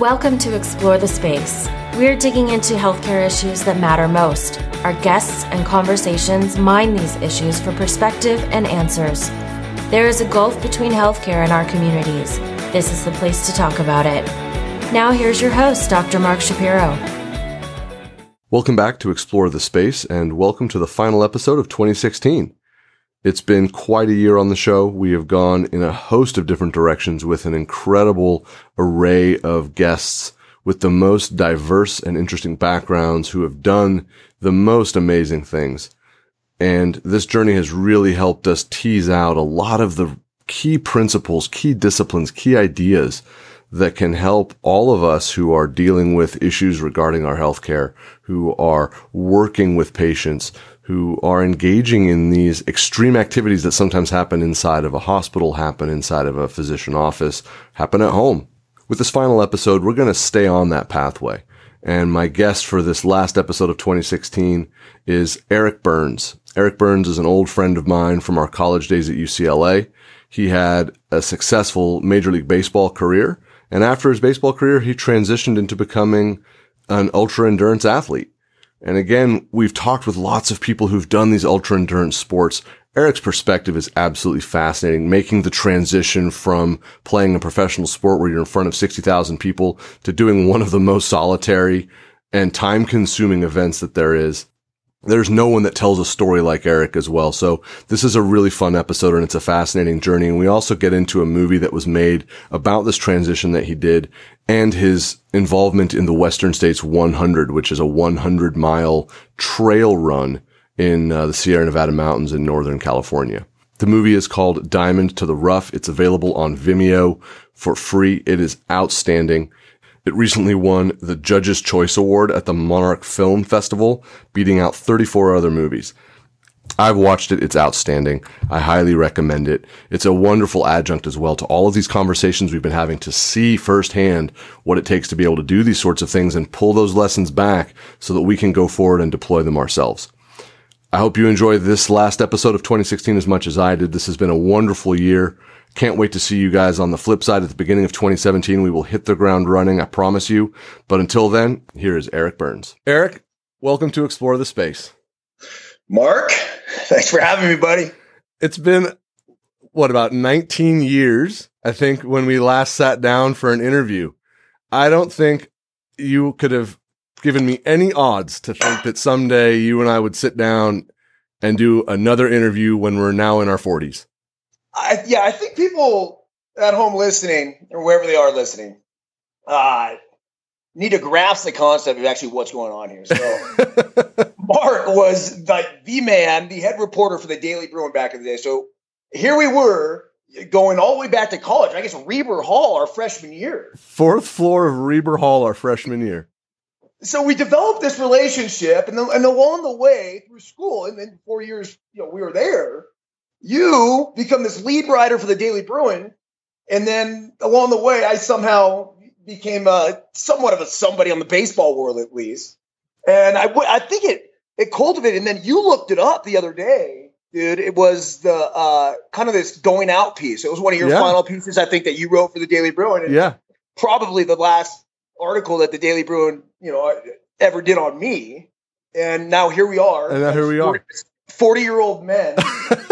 Welcome to Explore the Space. We're digging into healthcare issues that matter most. Our guests and conversations mine these issues for perspective and answers. There is a gulf between healthcare and our communities. This is the place to talk about it. Now, here's your host, Dr. Mark Shapiro. Welcome back to Explore the Space and welcome to the final episode of 2016. It's been quite a year on the show. We have gone in a host of different directions with an incredible array of guests with the most diverse and interesting backgrounds who have done the most amazing things. And this journey has really helped us tease out a lot of the key principles, key disciplines, key ideas that can help all of us who are dealing with issues regarding our healthcare, who are working with patients, who are engaging in these extreme activities that sometimes happen inside of a hospital, happen inside of a physician office, happen at home. With this final episode, we're going to stay on that pathway. And my guest for this last episode of 2016 is Eric Byrnes. Eric Byrnes is an old friend of mine from our college days at UCLA. He had a successful Major League Baseball career. And after his baseball career, he transitioned into becoming an ultra endurance athlete. And again, we've talked with lots of people who've done these ultra endurance sports. Eric's perspective is absolutely fascinating, making the transition from playing a professional sport where you're in front of 60,000 people to doing one of the most solitary and time consuming events that there is there's no one that tells a story like Eric as well. So this is a really fun episode and it's a fascinating journey. And we also get into a movie that was made about this transition that he did and his involvement in the Western States 100, which is a 100 mile trail run in uh, the Sierra Nevada mountains in Northern California. The movie is called Diamond to the Rough. It's available on Vimeo for free. It is outstanding. It recently won the Judge's Choice Award at the Monarch Film Festival, beating out 34 other movies. I've watched it. It's outstanding. I highly recommend it. It's a wonderful adjunct as well to all of these conversations we've been having to see firsthand what it takes to be able to do these sorts of things and pull those lessons back so that we can go forward and deploy them ourselves. I hope you enjoy this last episode of 2016 as much as I did. This has been a wonderful year. Can't wait to see you guys on the flip side at the beginning of 2017. We will hit the ground running. I promise you. But until then, here is Eric Byrnes. Eric, welcome to Explore the Space. Mark, thanks for having me, buddy. It's been what about 19 years, I think, when we last sat down for an interview. I don't think you could have given me any odds to think that someday you and I would sit down and do another interview when we're now in our 40s. I, yeah, I think people at home listening or wherever they are listening uh, need to grasp the concept of actually what's going on here. So, Mark was like the man, the head reporter for the Daily Bruin back in the day. So here we were going all the way back to college. I guess Rieber Hall, our freshman year. Fourth floor of Rieber Hall, our freshman year. So we developed this relationship, and, then, and along the way through school, and then four years, you know, we were there you become this lead writer for the Daily Bruin, and then along the way, I somehow became a, somewhat of a somebody on the baseball world, at least. And I, I think it it cultivated. And then you looked it up the other day, dude. It was the uh, kind of this going out piece. It was one of your yeah. final pieces, I think, that you wrote for the Daily Bruin. And yeah, probably the last article that the Daily Bruin, you know, ever did on me. And now here we are. And now here we are. 40 year old men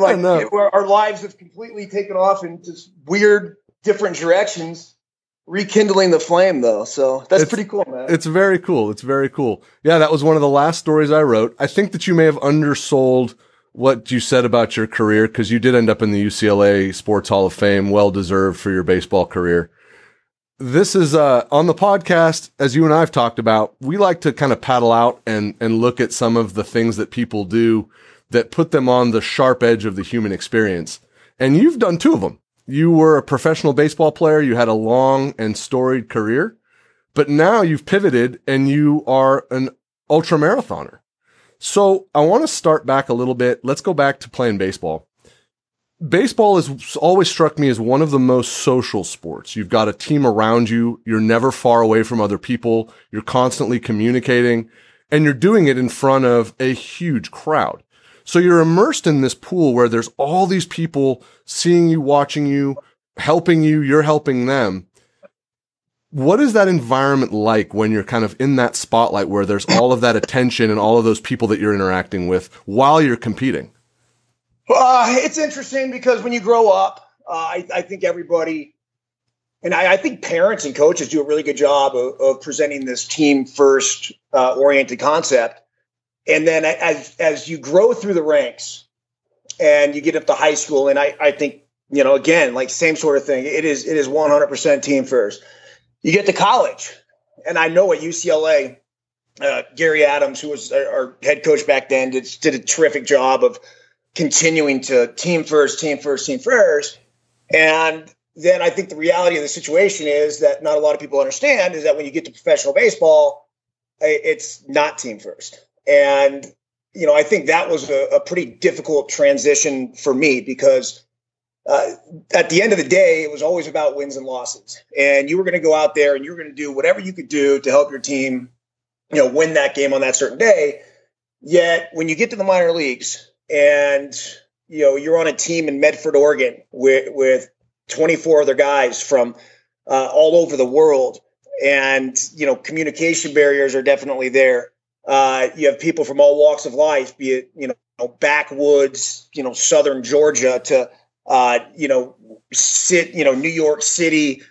like it, our lives have completely taken off in just weird, different directions. Rekindling the flame, though, so that's it's, pretty cool, man. It's very cool. It's very cool. Yeah, that was one of the last stories I wrote. I think that you may have undersold what you said about your career because you did end up in the UCLA Sports Hall of Fame, well deserved for your baseball career. This is uh, on the podcast, as you and I have talked about. We like to kind of paddle out and and look at some of the things that people do that put them on the sharp edge of the human experience. And you've done two of them. You were a professional baseball player. You had a long and storied career, but now you've pivoted and you are an ultra marathoner. So I want to start back a little bit. Let's go back to playing baseball. Baseball has always struck me as one of the most social sports. You've got a team around you. You're never far away from other people. You're constantly communicating and you're doing it in front of a huge crowd. So you're immersed in this pool where there's all these people seeing you, watching you, helping you, you're helping them. What is that environment like when you're kind of in that spotlight where there's all of that attention and all of those people that you're interacting with while you're competing? Uh, it's interesting because when you grow up, uh, I, I, think everybody, and I, I, think parents and coaches do a really good job of, of presenting this team first uh, oriented concept. And then as as you grow through the ranks, and you get up to high school, and I, I think you know again like same sort of thing. It is it is 100 percent team first. You get to college, and I know at UCLA, uh, Gary Adams, who was our head coach back then, did, did a terrific job of continuing to team first, team first, team first. And then I think the reality of the situation is that not a lot of people understand is that when you get to professional baseball, it's not team first. And, you know, I think that was a, a pretty difficult transition for me because uh, at the end of the day, it was always about wins and losses. And you were going to go out there and you were going to do whatever you could do to help your team, you know, win that game on that certain day. Yet when you get to the minor leagues, and you know you're on a team in Medford, Oregon, with with 24 other guys from uh, all over the world, and you know communication barriers are definitely there. Uh, you have people from all walks of life, be it you know backwoods, you know southern Georgia to uh, you know sit you know New York City.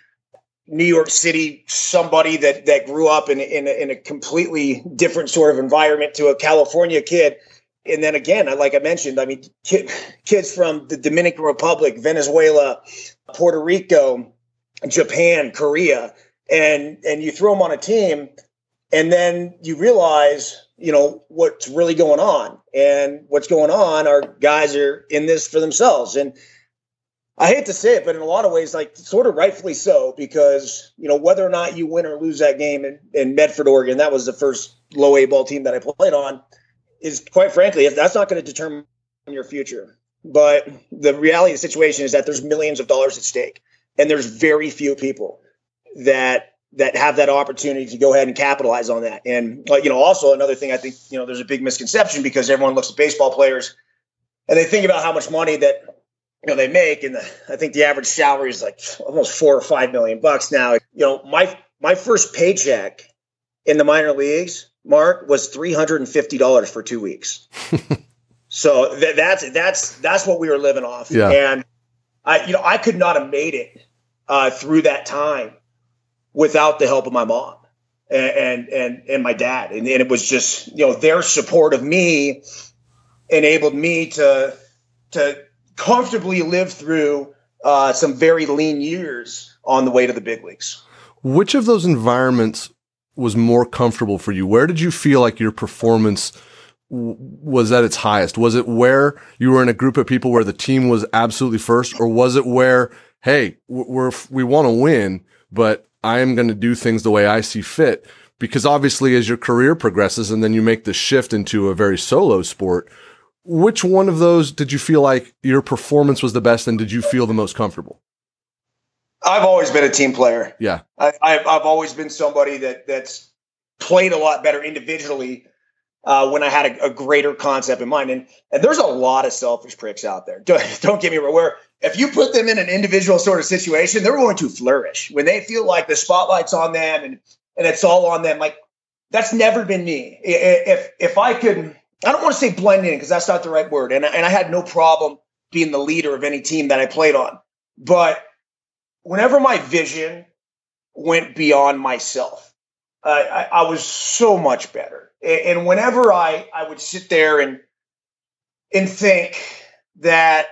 New York City, somebody that that grew up in in a, in a completely different sort of environment to a California kid and then again, like I mentioned, I mean, kids from the Dominican Republic, Venezuela, Puerto Rico, Japan, Korea, and and you throw them on a team, and then you realize, you know, what's really going on, and what's going on are guys are in this for themselves, and I hate to say it, but in a lot of ways, like sort of rightfully so, because you know whether or not you win or lose that game in, in Medford, Oregon, that was the first low A ball team that I played on is quite frankly, if that's not going to determine your future. But the reality of the situation is that there's millions of dollars at stake, and there's very few people that that have that opportunity to go ahead and capitalize on that. And uh, you know, also another thing, I think you know, there's a big misconception because everyone looks at baseball players and they think about how much money that you know they make, and the, I think the average salary is like almost four or five million bucks now. You know, my my first paycheck in the minor leagues Mark was three hundred and fifty dollars for two weeks. so th- that's that's that's what we were living off. Yeah. And I, you know, I could not have made it uh, through that time without the help of my mom and and and, my dad. And, and it was just you know their support of me enabled me to to comfortably live through uh, some very lean years on the way to the big leagues. Which of those environments was more comfortable for you? Where did you feel like your performance was at its highest? Was it where you were in a group of people where the team was absolutely first, or was it where, hey, we're we want to win, but I am going to do things the way I see fit? Because obviously, as your career progresses and then you make the shift into a very solo sport, which one of those did you feel like your performance was the best, and did you feel the most comfortable? I've always been a team player. Yeah, I, have I've always been somebody that that's played a lot better individually uh, when I had a, a, greater concept in mind. And and there's a lot of selfish pricks out there. Don't, don't get me wrong. Where if you put them in an individual sort of situation, they're going to flourish when they feel like the spotlight's on them and and it's all on them. Like that's never been me. If if I could, I don't want to say blend in because that's not the right word. And and I had no problem being the leader of any team that I played on, but whenever my vision went beyond myself, uh, I, I, was so much better. And whenever I, I would sit there and and think that,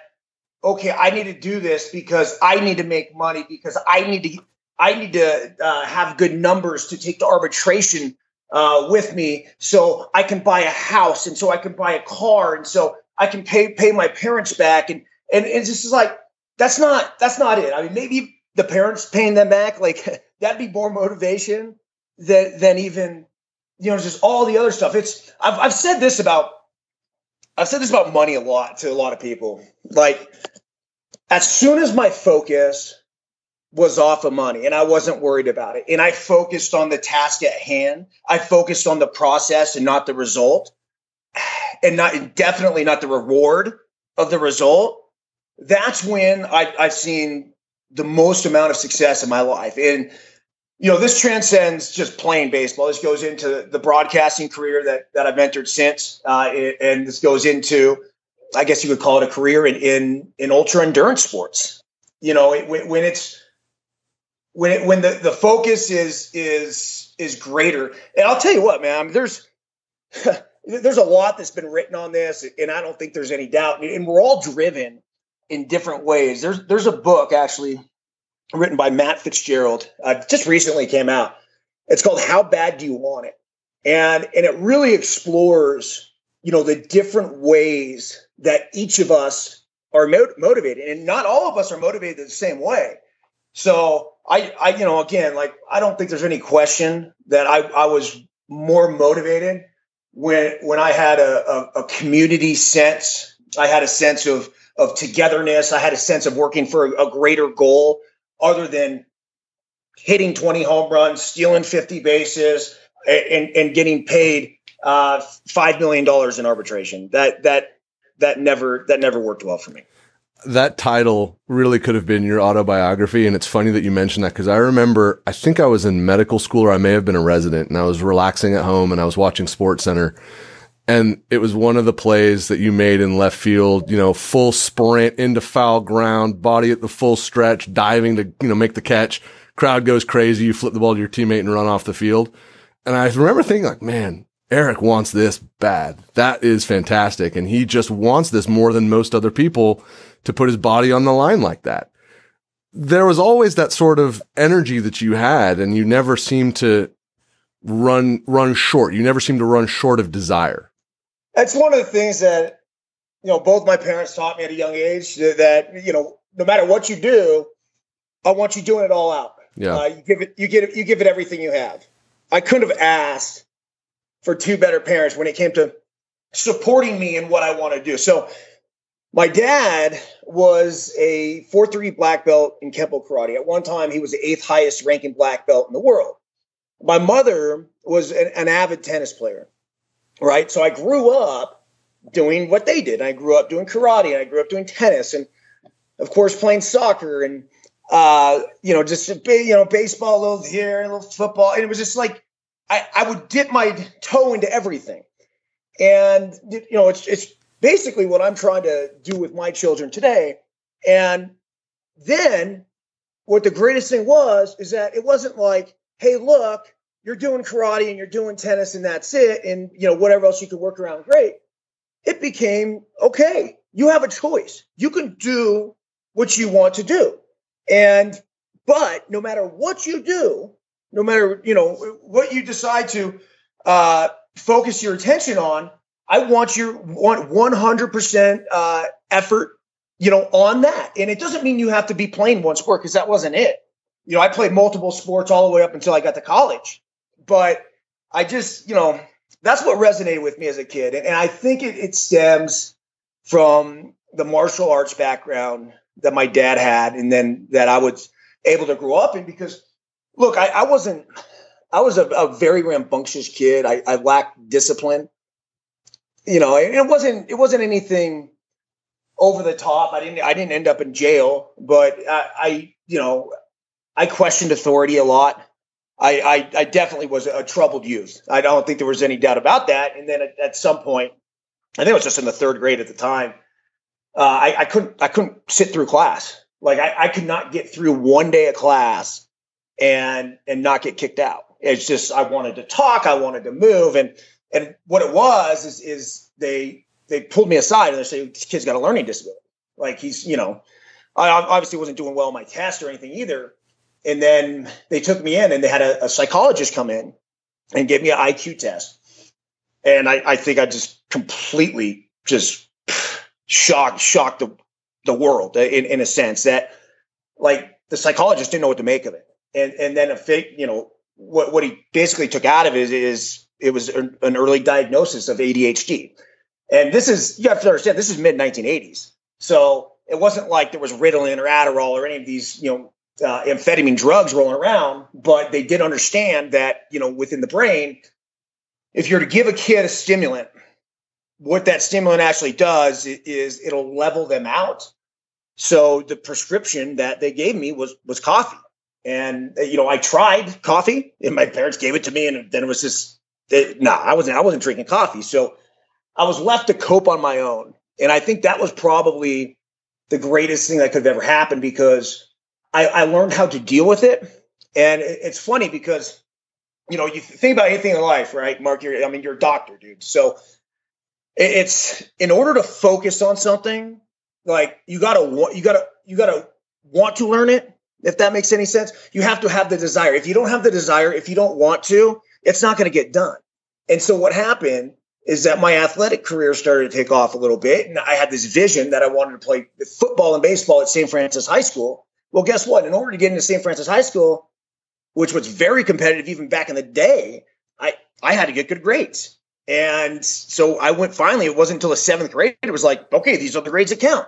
okay, I need to do this because I need to make money because I need to I need to uh, have good numbers to take to arbitration uh, with me, so I can buy a house and so I can buy a car and so I can pay pay my parents back and and it's just like that's not that's not it. I mean, maybe the parents paying them back, like that'd be more motivation than than even you know just all the other stuff. It's I've I've said this about I've said this about money a lot to a lot of people. Like as soon as my focus was off of money and I wasn't worried about it, and I focused on the task at hand, I focused on the process and not the result, and not definitely not the reward of the result. That's when I, I've seen the most amount of success in my life. And you know, this transcends just playing baseball. This goes into the broadcasting career that that I've entered since, uh, and this goes into, I guess you would call it a career in in, in ultra endurance sports. You know, it, when it's when it, when the, the focus is is is greater, and I'll tell you what, man, I mean, there's there's a lot that's been written on this, and I don't think there's any doubt. And we're all driven in different ways. There's there's a book actually written by Matt Fitzgerald, uh, just recently came out. It's called "How Bad Do You Want It," and and it really explores, you know, the different ways that each of us are mo- motivated, and not all of us are motivated the same way. So I, I, you know, again, like I don't think there's any question that I, I was more motivated when when I had a, a, a community sense. I had a sense of of togetherness. I had a sense of working for a, a greater goal other than hitting 20 home runs, stealing 50 bases, and, and getting paid uh, five million dollars in arbitration. That that that never that never worked well for me. That title really could have been your autobiography, and it's funny that you mentioned that because I remember I think I was in medical school or I may have been a resident, and I was relaxing at home and I was watching Sports Center, and it was one of the plays that you made in left field, you know, full sprint into foul ground, body at the full stretch, diving to, you know, make the catch. Crowd goes crazy. You flip the ball to your teammate and run off the field. And I remember thinking like, man, Eric wants this bad. That is fantastic. And he just wants this more than most other people to put his body on the line like that. There was always that sort of energy that you had and you never seemed to run, run short. You never seemed to run short of desire. That's one of the things that you know both my parents taught me at a young age that you know no matter what you do, I want you doing it all out. Yeah, uh, you give it, you get it, you give it everything you have. I couldn't have asked for two better parents when it came to supporting me in what I want to do. So, my dad was a four three black belt in Kempo karate. At one time, he was the eighth highest ranking black belt in the world. My mother was an, an avid tennis player right? So I grew up doing what they did. I grew up doing karate and I grew up doing tennis and of course playing soccer and uh, you know, just you know, baseball a little here, a little football. And it was just like I, I would dip my toe into everything. And you know, it's it's basically what I'm trying to do with my children today. And then what the greatest thing was is that it wasn't like, hey, look, you're doing karate and you're doing tennis and that's it and you know whatever else you can work around great. It became okay you have a choice. You can do what you want to do. And but no matter what you do no matter you know what you decide to uh, focus your attention on i want your want 100% uh, effort you know on that. And it doesn't mean you have to be playing one sport because that wasn't it. You know i played multiple sports all the way up until i got to college but I just, you know, that's what resonated with me as a kid. And, and I think it, it stems from the martial arts background that my dad had and then that I was able to grow up in because look, I, I wasn't I was a, a, very rambunctious kid. I, I lacked discipline. You know, it wasn't it wasn't anything over the top. I didn't I didn't end up in jail, but I, I you know I questioned authority a lot. I, I, I definitely was a troubled youth. I don't think there was any doubt about that. And then at, at some point, I think it was just in the third grade at the time. Uh, I, I couldn't I couldn't sit through class. Like I, I could not get through one day of class and and not get kicked out. It's just I wanted to talk, I wanted to move, and and what it was is is they they pulled me aside and they say this kid's got a learning disability. Like he's you know I obviously wasn't doing well on my test or anything either, and then they took me in and they had a, a psychologist come in and give me an IQ test. And I, I think I just completely just shocked, shocked the, the world in, in a sense that like the psychologist didn't know what to make of it. And, and then a fake, you know, what, what he basically took out of it is, is it was an early diagnosis of ADHD. And this is, you have to understand, this is mid 1980s. So it wasn't like there was Ritalin or Adderall or any of these, you know, uh, amphetamine drugs rolling around, but they did understand that, you know, within the brain, if you're to give a kid a stimulant, what that stimulant actually does is it'll level them out. So the prescription that they gave me was was coffee. And you know, I tried coffee, and my parents gave it to me, and then it was just, it, nah, I wasn't, I wasn't drinking coffee, so I was left to cope on my own. And I think that was probably the greatest thing that could have ever happened because I, I learned how to deal with it. And it, it's funny because, you know, you think about anything in life, right, Mark? You're, I mean, you're a doctor, dude. So it, it's in order to focus on something, like you gotta you gotta, you gotta want to learn it. If that makes any sense, you have to have the desire. If you don't have the desire, if you don't want to, it's not going to get done. And so what happened is that my athletic career started to take off a little bit. And I had this vision that I wanted to play football and baseball at St. Francis High School. Well, guess what? In order to get into St. Francis High School, which was very competitive even back in the day, I, I had to get good grades. And so I went finally, it wasn't until the seventh grade, it was like, okay, these are the grades that count.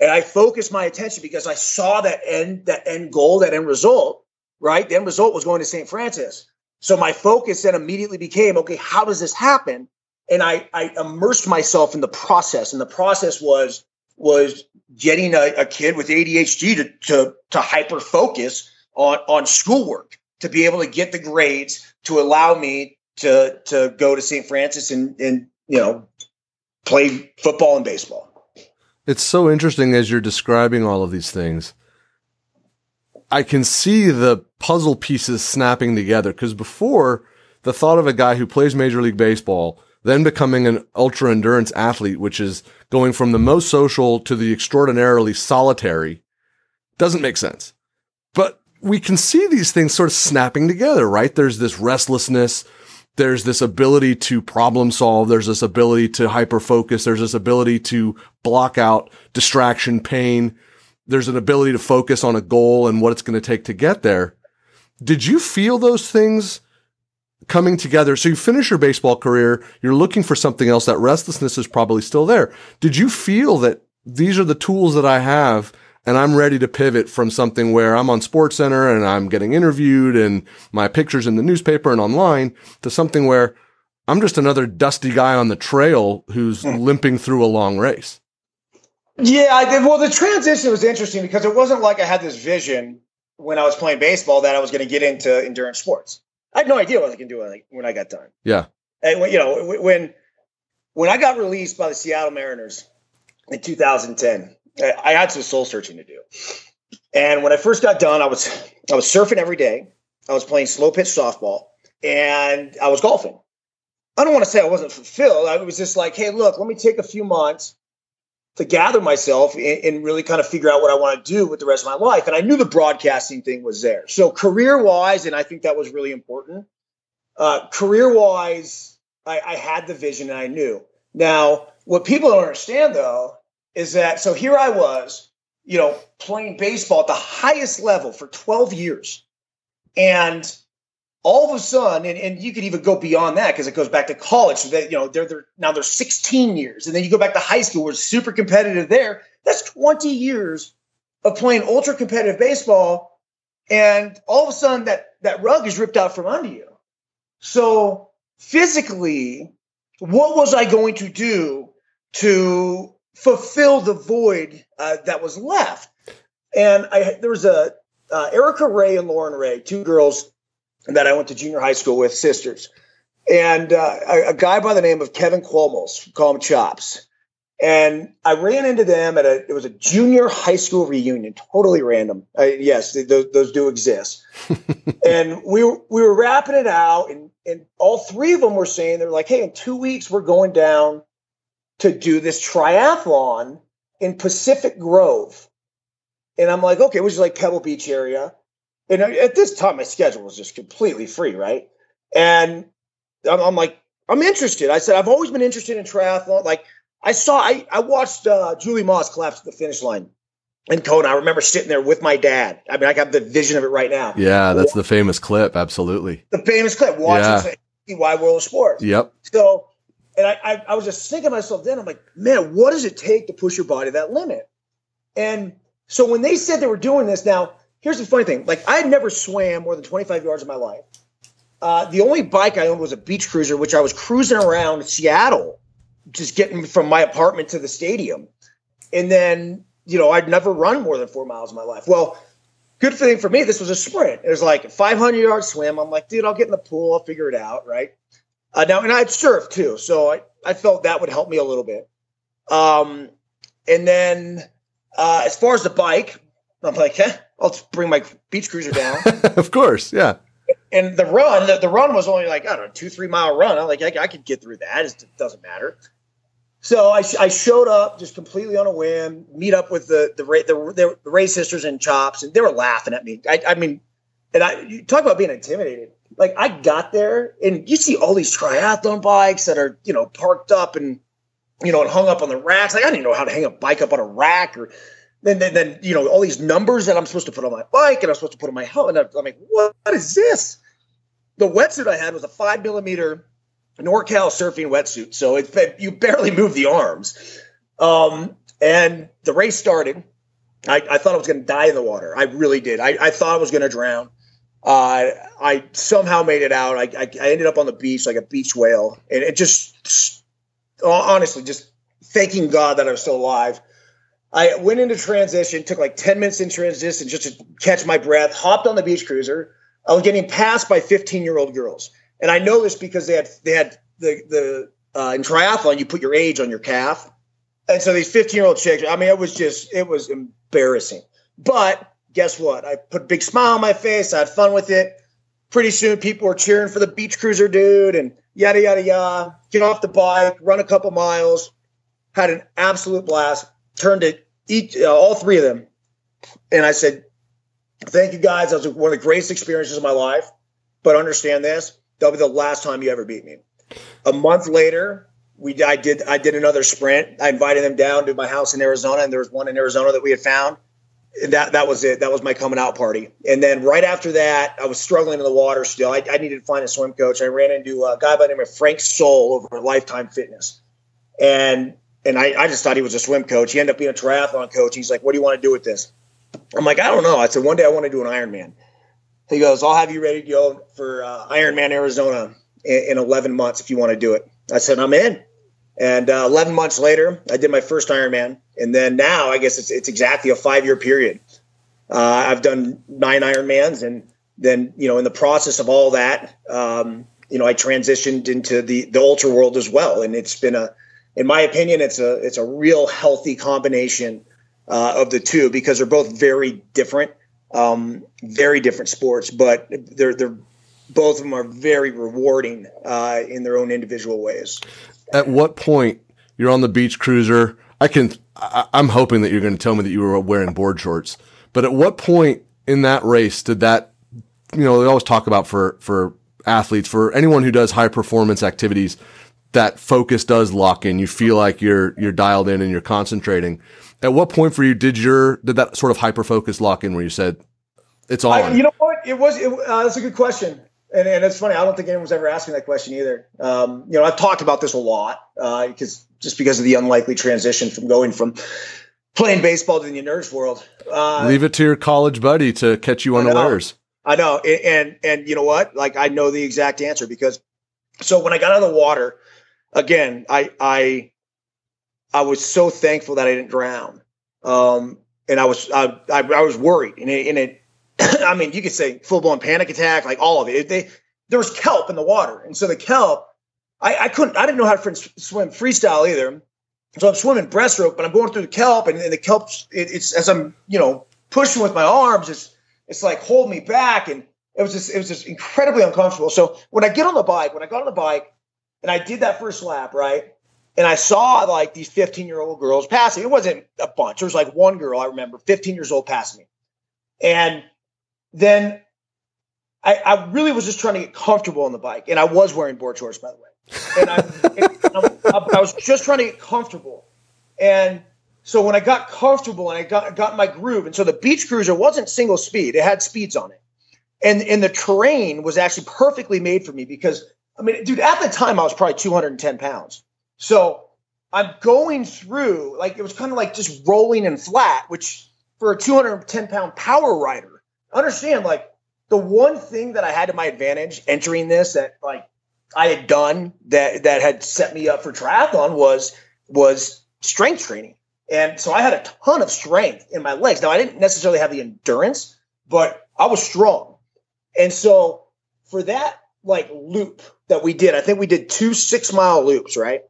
And I focused my attention because I saw that end, that end goal, that end result, right? The end result was going to St. Francis. So my focus then immediately became, okay, how does this happen? and I, I immersed myself in the process. And the process was was getting a, a kid with ADHD to, to to hyper focus on on schoolwork to be able to get the grades to allow me to to go to St. Francis and and you know play football and baseball. It's so interesting as you're describing all of these things. I can see the puzzle pieces snapping together because before the thought of a guy who plays Major League Baseball then becoming an ultra endurance athlete, which is going from the most social to the extraordinarily solitary, doesn't make sense. But we can see these things sort of snapping together, right? There's this restlessness. There's this ability to problem solve. There's this ability to hyper focus. There's this ability to block out distraction, pain. There's an ability to focus on a goal and what it's going to take to get there. Did you feel those things coming together. So you finish your baseball career, you're looking for something else. That restlessness is probably still there. Did you feel that these are the tools that I have and I'm ready to pivot from something where I'm on Sports Center and I'm getting interviewed and my pictures in the newspaper and online to something where I'm just another dusty guy on the trail who's mm. limping through a long race. Yeah, I did. Well, the transition was interesting because it wasn't like I had this vision when I was playing baseball that I was going to get into endurance sports. I had no idea what I can do when I, when I got done. Yeah. And when, you know, when when I got released by the Seattle Mariners in 2010, I had some soul searching to do. And when I first got done, I was I was surfing every day. I was playing slow pitch softball, and I was golfing. I don't want to say I wasn't fulfilled. I was just like, hey, look, let me take a few months to gather myself and, and, really kind of figure out what I want to do with the rest of my life. And I knew the broadcasting thing was there. So career wise, and I think that was really important. Uh, career wise, I, I had the vision and I knew. Now, what people don't understand though is that so here I was, you know, playing baseball at the highest level for 12 years. And all of a sudden, and, and you could even go beyond that because it goes back to college. So that you know, they're, they're now they're 16 years, and then you go back to high school, where it's super competitive there. That's 20 years of playing ultra competitive baseball, and all of a sudden that that rug is ripped out from under you. So physically, what was I going to do to fulfill the void uh, that was left? And I there was a uh, Erica Ray and Lauren Ray, two girls that I went to junior high school with, sisters, and uh, a, a, guy by the name of Kevin Cuomo's, call him Chops. And I ran into them at a it was a junior high school reunion, totally random. Uh, yes, those, those do exist. and we were, we were wrapping it out, and and all three of them were saying they're like, "Hey, in two weeks we're going down to do this triathlon in Pacific Grove." And I'm like, "Okay," which is like Pebble Beach area. And at this time, my schedule was just completely free, right? And I'm, I'm like, I'm interested. I said, I've always been interested in triathlon. Like, I saw, I, I watched uh, Julie Moss collapse at the finish line in Kona. I remember sitting there with my dad. I mean, I got the vision of it right now. Yeah, that's the famous clip. Absolutely. The famous clip. Watching yeah. Wide World of Sports. Yep. So, and I, I, I was just thinking to myself then, I'm like, man, what does it take to push your body that limit? And so when they said they were doing this now, here's the funny thing like i had never swam more than 25 yards in my life uh, the only bike i owned was a beach cruiser which i was cruising around seattle just getting from my apartment to the stadium and then you know i'd never run more than four miles in my life well good thing for me, this was a sprint. It was like a 500 yard swim. I'm like, dude, I'll get in the pool. I'll figure it out. Right. Uh, now, and I'd surf too. So I, I felt that would help me a little bit. Um, and then uh, as far as the bike, I'm like, eh, I'll bring my beach cruiser down. of course. Yeah. And the run, the, the, run was only like, I don't know, two, three mile run. I'm like, I, I could get through that. It doesn't matter. So I, I showed up just completely on a whim, meet up with the the, the, the Ray sisters and Chops, and they were laughing at me. I, I mean, and I you talk about being intimidated. Like I got there, and you see all these triathlon bikes that are you know parked up and you know and hung up on the racks. Like I didn't know how to hang a bike up on a rack, or then then, then you know all these numbers that I'm supposed to put on my bike and I'm supposed to put on my helmet. I'm like, what, is this? The wetsuit I had was a five millimeter NorCal surfing wetsuit, so it you barely move the arms. Um, and the race started. I, I thought I was going to die in the water. I really did. I, I thought I was going to drown. Uh, I somehow made it out. I, I, I, ended up on the beach like a beach whale, and it just honestly just thanking God that I was still alive. I went into transition, took like ten minutes in transition just to catch my breath. Hopped on the beach cruiser. I was getting passed by fifteen year old girls and I know this because they had they had the the uh, in triathlon you put your age on your calf, and so these 15 year old chicks. I mean, it was just it was embarrassing. But guess what? I put a big smile on my face. I had fun with it. Pretty soon, people were cheering for the beach cruiser dude, and yada yada yada. Get off the bike, run a couple miles. Had an absolute blast. Turned to each uh, all three of them, and I said, "Thank you guys. That was one of the greatest experiences of my life." But understand this: that'll be the last time you ever beat me. A month later, we I did I did another sprint. I invited them down to my house in Arizona, and there was one in Arizona that we had found. And that that was it. That was my coming out party. And then right after that, I was struggling in the water still. I, I needed to find a swim coach. I ran into a guy by the name of Frank Soul over Lifetime Fitness, and and I, I just thought he was a swim coach. He ended up being a triathlon coach. He's like, "What do you want to do with this?" I'm like, "I don't know." I said, "One day I want to do an Ironman." He goes, I'll have you ready to go for uh, Ironman Arizona in, in, 11 months if you want to do it. I said, I'm in. And uh, 11 months later, I did my first Ironman. And then now, I guess it's, it's exactly a five year period. Uh, I've done nine Ironmans. And then, you know, in the process of all that, um, you know, I transitioned into the, the ultra world as well. And it's been a, in my opinion, it's a, it's a real healthy combination uh, of the two because they're both very different um, very different sports, but they're they're both of them are very rewarding uh, in their own individual ways. At what point you're on the beach cruiser? I can. I, I'm hoping that you're going to tell me that you were wearing board shorts. But at what point in that race did that? You know, they always talk about for for athletes, for anyone who does high performance activities, that focus does lock in. You feel like you're you're dialed in and you're concentrating. At what point for you did your did that sort of hyper focus lock in where you said it's all? I, you know what? It was. It, uh, that's a good question, and, and it's funny. I don't think anyone's ever asked me that question either. Um, you know, I've talked about this a lot because uh, just because of the unlikely transition from going from playing baseball to the nurse world. Uh, Leave it to your college buddy to catch you unawares. I know, I know. and and you know what? Like I know the exact answer because so when I got out of the water, again, I I I was so thankful that I didn't drown. Um, and I was I, I, I was worried, and it, and it I mean, you could say full blown panic attack, like all of it. They there was kelp in the water, and so the kelp, I, I couldn't, I didn't know how to swim freestyle either. So I'm swimming breaststroke, but I'm going through the kelp, and, and the kelp, it, it's as I'm you know pushing with my arms, it's it's like hold me back, and it was just it was just incredibly uncomfortable. So when I get on the bike, when I got on the bike, and I did that first lap, right, and I saw like these 15 year old girls passing. It wasn't a bunch. There was like one girl I remember, 15 years old, passing me. And then I, I really was just trying to get comfortable on the bike. And I was wearing board shorts, by the way. And I, and I, I was just trying to get comfortable. And so when I got comfortable and I got, got my groove, and so the beach cruiser wasn't single speed, it had speeds on it. And, and the terrain was actually perfectly made for me because, I mean, dude, at the time I was probably 210 pounds. So I'm going through like it was kind of like just rolling and flat, which for a 210 pound power rider, understand like the one thing that I had to my advantage entering this that like I had done that that had set me up for triathlon was was strength training. And so I had a ton of strength in my legs. Now I didn't necessarily have the endurance, but I was strong. And so for that like loop that we did, I think we did two six mile loops, right?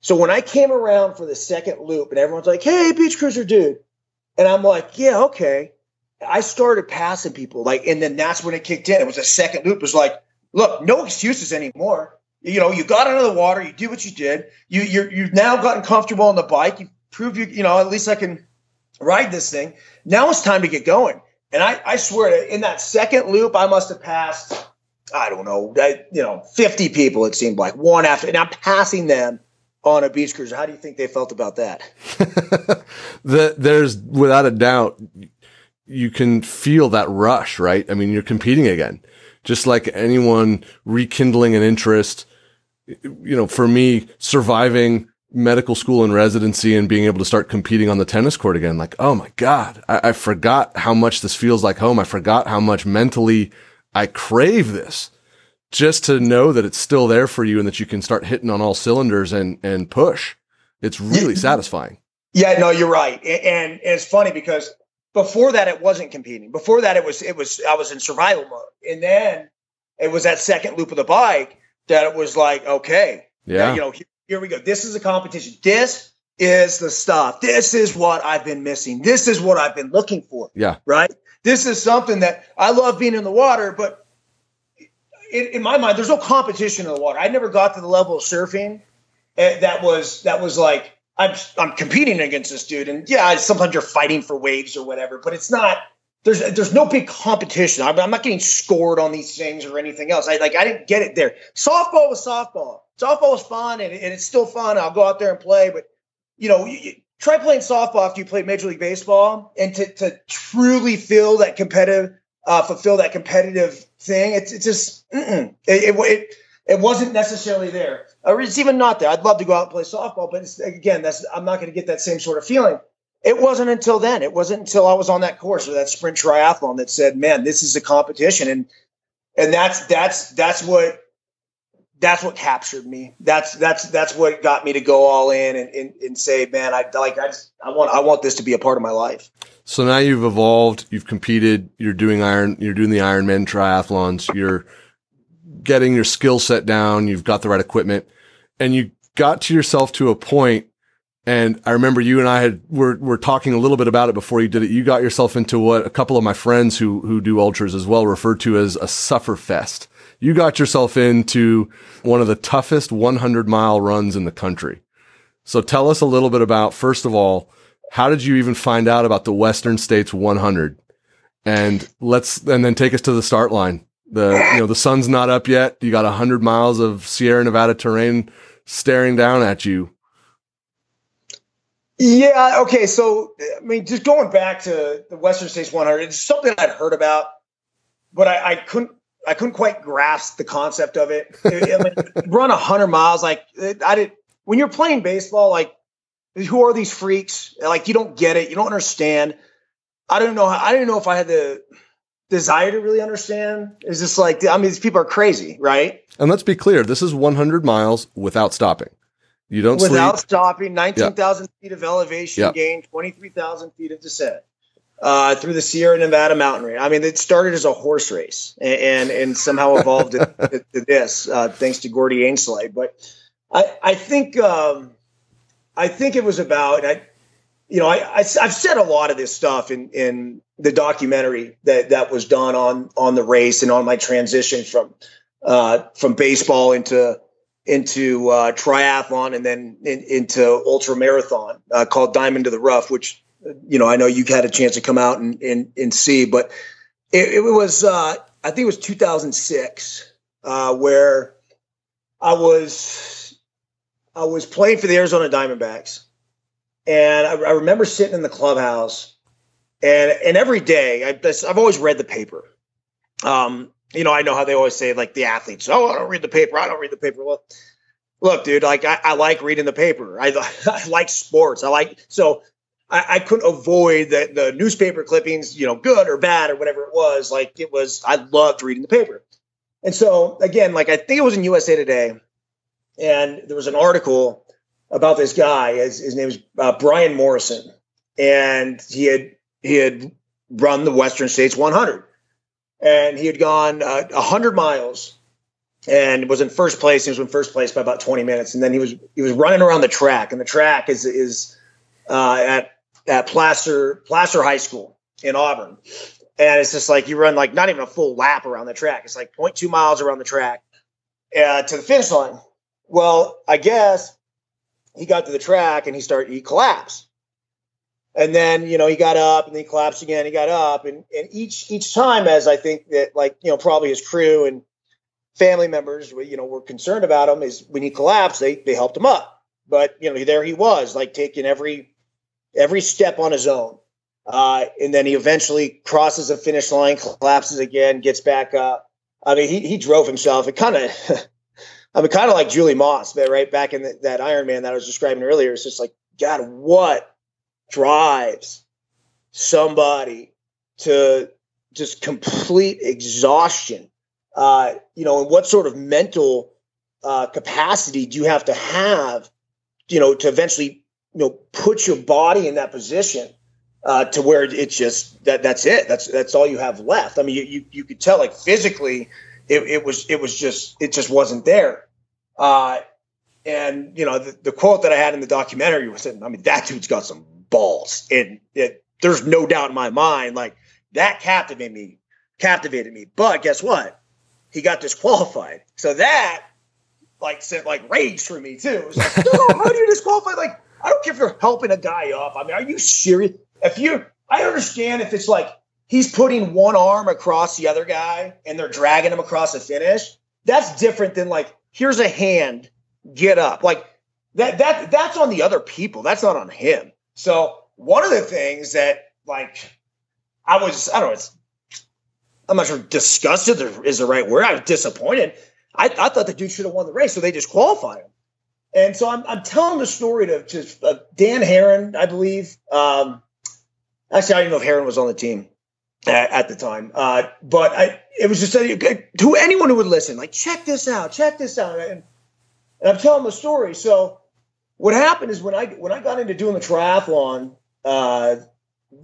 So when I came around for the second loop and everyone's like, hey, beach cruiser dude. And I'm like, yeah, okay. I started passing people like, and then that's when it kicked in. It was a second loop. It was like, look, no excuses anymore. You know, you got under the water, you did what you did. You you're you've now gotten comfortable on the bike. You proved you, you know, at least I can ride this thing. Now it's time to get going. And I, I swear to in that second loop, I must have passed, I don't know, I, you know, 50 people, it seemed like one after, and I'm passing them on a beach cruiser. How do you think they felt about that? the, there's without a doubt, you can feel that rush, right? I mean, you're competing again, just like anyone rekindling an interest. You know, for me, surviving medical school and residency and being able to start competing on the tennis court again. Like, oh my God, I, I, forgot how much this feels like home. I forgot how much mentally I crave this just to know that it's still there for you and that you can start hitting on all cylinders and, and push. It's really satisfying. Yeah, no, you're right. And, and it's funny because before that, it wasn't competing. Before that, it was, it was, I was in survival mode. And then it was that second loop of the bike that it was like, okay, yeah, you know, here we go. This is a competition. This is the stuff. This is what I've been missing. This is what I've been looking for. Yeah. Right. This is something that I love being in the water, but in, in my mind, there's no competition in the water. I never got to the level of surfing eh, that was that was like I'm I'm competing against this dude, and yeah, sometimes you're fighting for waves or whatever, but it's not. There's there's no big competition. I'm, I'm not getting scored on these things or anything else. I like I didn't get it there. Softball was softball softball was fun and, and it's still fun. I'll go out there and play, but you know, you, try playing softball after you play Major League Baseball and to, to truly feel that competitive, uh, fulfill that competitive thing. It's, it's just, it, it, it, it, wasn't necessarily there or it's even not there. I'd love to go out and play softball, but again, that's, I'm not going to get that same sort of feeling. It wasn't until then. It wasn't until I was on that course or that sprint triathlon that said, man, this is a competition. And, and that's, that's, that's what that's what captured me. That's that's that's what got me to go all in and, and, and say, man, I like I just I want I want this to be a part of my life. So now you've evolved, you've competed, you're doing iron, you're doing the Ironman triathlons, you're getting your skill set down, you've got the right equipment, and you got to yourself to a point and I remember you and I had were were talking a little bit about it before you did it. You got yourself into what a couple of my friends who who do ultras as well referred to as a suffer fest you got yourself into one of the toughest 100 mile runs in the country. So tell us a little bit about, first of all, how did you even find out about the Western States 100? And let's, and then take us to the start line. The, you know, the sun's not up yet. You got 100 miles of Sierra Nevada terrain staring down at you. Yeah. Okay. So, I mean, just going back to the Western States 100, it's something I'd heard about, but I, I couldn't I couldn't quite grasp the concept of it. I mean, run a hundred miles, like I did. When you're playing baseball, like who are these freaks? Like you don't get it, you don't understand. I don't know. I didn't know if I had the desire to really understand. Is this like I mean, these people are crazy, right? And let's be clear: this is 100 miles without stopping. You don't without sleep. stopping. 19,000 feet of elevation yep. gain, 23,000 feet of descent uh, through the Sierra Nevada mountain range. I mean, it started as a horse race and and, and somehow evolved to, to, this, uh, thanks to Gordy Ainsleigh. But I I think um, I think it was about I, you know I, I have said a lot of this stuff in in the documentary that that was done on on the race and on my transition from uh, from baseball into into uh, triathlon and then in, into ultra marathon uh, called Diamond to the Rough, which you know, I know you had a chance to come out and and, and see, but it, it was uh, I think it was 2006 uh, where I was I was playing for the Arizona Diamondbacks, and I, I remember sitting in the clubhouse, and and every day I, I've always read the paper. Um, you know, I know how they always say like the athletes, oh, I don't read the paper, I don't read the paper. Well, look, dude, like I, I like reading the paper. I, I like sports. I like so I, I couldn't avoid the, the newspaper clippings, you know, good or bad or whatever it was. Like it was, I loved reading the paper. And so again, like I think it was in USA Today, and there was an article about this guy. His, his name is uh, Brian Morrison, and he had he had run the Western States 100. And he had gone uh, 100 miles and was in first place. He was in first place by about 20 minutes. And then he was he was running around the track. And the track is is uh, at at Placer Placer High School in Auburn. And it's just like you run like not even a full lap around the track. It's like 0.2 miles around the track uh, to the finish line. Well, I guess he got to the track and he started he collapsed. And then, you know, he got up and then he collapsed again, he got up. And and each each time as I think that like, you know, probably his crew and family members, you know, were concerned about him is when he collapsed, they they helped him up. But you know, there he was, like taking every every step on his own. Uh, and then he eventually crosses the finish line, collapses again, gets back up. I mean, he, he drove himself. It kind of, I mean, kind of like Julie Moss, but right back in the, that Ironman that I was describing earlier. It's just like, God, what drives somebody to just complete exhaustion? Uh, you know, and what sort of mental uh, capacity do you have to have, you know, to eventually, you know, put your body in that position uh, to where it's just that that's it. That's that's all you have left. I mean, you you, you could tell like physically, it, it was it was just it just wasn't there. Uh, and you know the, the quote that I had in the documentary was, I mean, that dude's got some balls, and it, there's no doubt in my mind, like that captivated me, captivated me. But guess what? He got disqualified. So that like sent like rage through me too. It was like, no, how do you disqualify? Like, I don't care if you're helping a guy up. I mean, are you serious? if you, I understand if it's like he's putting one arm across the other guy and they're dragging him across the finish. That's different than like, here's a hand, get up. Like that, that, that's on the other people. That's not on him. So one of the things that like I was, I don't know, it's, I'm not sure disgusted is the right word. I was disappointed. I, I thought the dude should have won the race, so they disqualified him. And so I'm, I'm telling the story to, to uh, Dan Haren, I believe. Um, Actually, I don't know if Haren was on the team at, at the time. Uh, but I, it was just to anyone who would listen, like, check this out, check this out. And, and I'm telling the story. So what happened is when I when I got into doing the triathlon, uh,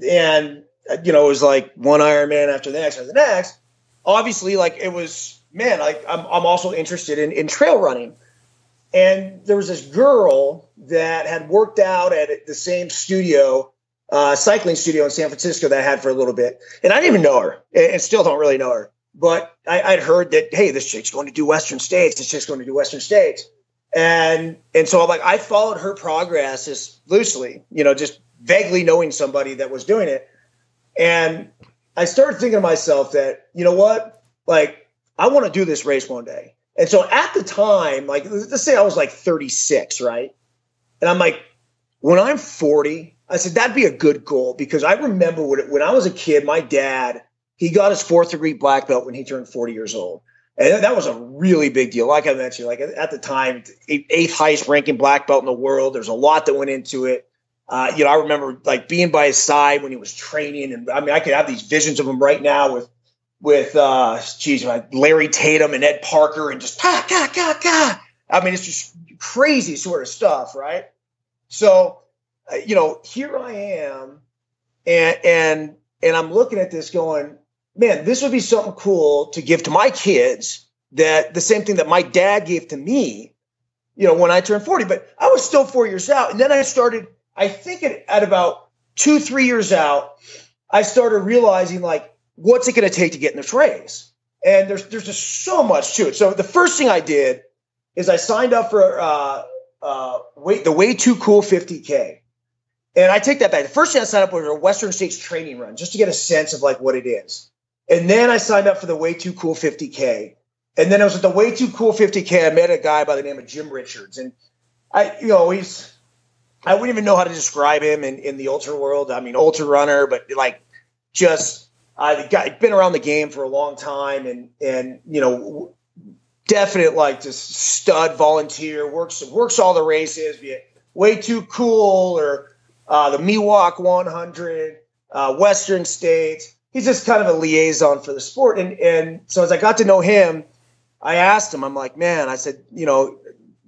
and you know, it was like one Ironman after the next after the next. Obviously, like it was, man, like I'm I'm also interested in in trail running. And there was this girl that had worked out at the same studio uh, cycling studio in San Francisco that I had for a little bit, and I didn't even know her, and still don't really know her. But I, would heard that hey, this chick's going to do Western States. This chick's going to do Western States, and and so I'm like I followed her progress just loosely, you know, just vaguely knowing somebody that was doing it, and I started thinking to myself that you know what, like I want to do this race one day. And so at the time, like let's say I was like 36, right? And I'm like, when I'm 40, I said that'd be a good goal because I remember when, when I was a kid, my dad he got his fourth degree black belt when he turned 40 years old. And that was a really big deal. Like I mentioned, like at the time, eighth highest ranking black belt in the world. There's a lot that went into it. Uh, you know, I remember like being by his side when he was training, and I mean, I could have these visions of him right now with, with, uh, geez, like Larry Tatum and Ed Parker, and just ka ka ka ka. I mean, it's just crazy sort of stuff, right? So uh, you know, here I am, and and and I'm looking at this going, man, this would be something cool to give to my kids. That the same thing that my dad gave to me, you know, when I turned 40. But I was still four years out, and then I started. I think at, at about two, three years out, I started realizing like, what's it going to take to get in the race? And there's there's just so much to it. So the first thing I did is I signed up for uh, uh, wait the way too cool 50k and I take that back. The first thing I signed up was a Western States training run just to get a sense of like what it is. And then I signed up for the Way Too Cool 50K. And then I was at the Way Too Cool 50K. I met a guy by the name of Jim Richards. And I, you know, he's, I wouldn't even know how to describe him in, in the ultra world. I mean, ultra runner, but like just, I've been around the game for a long time and, and, you know, definite like just stud volunteer, works, works all the races, be it way too cool or, uh, the Miwok 100, uh, Western States. He's just kind of a liaison for the sport. And, and so as I got to know him, I asked him, I'm like, man, I said, you know,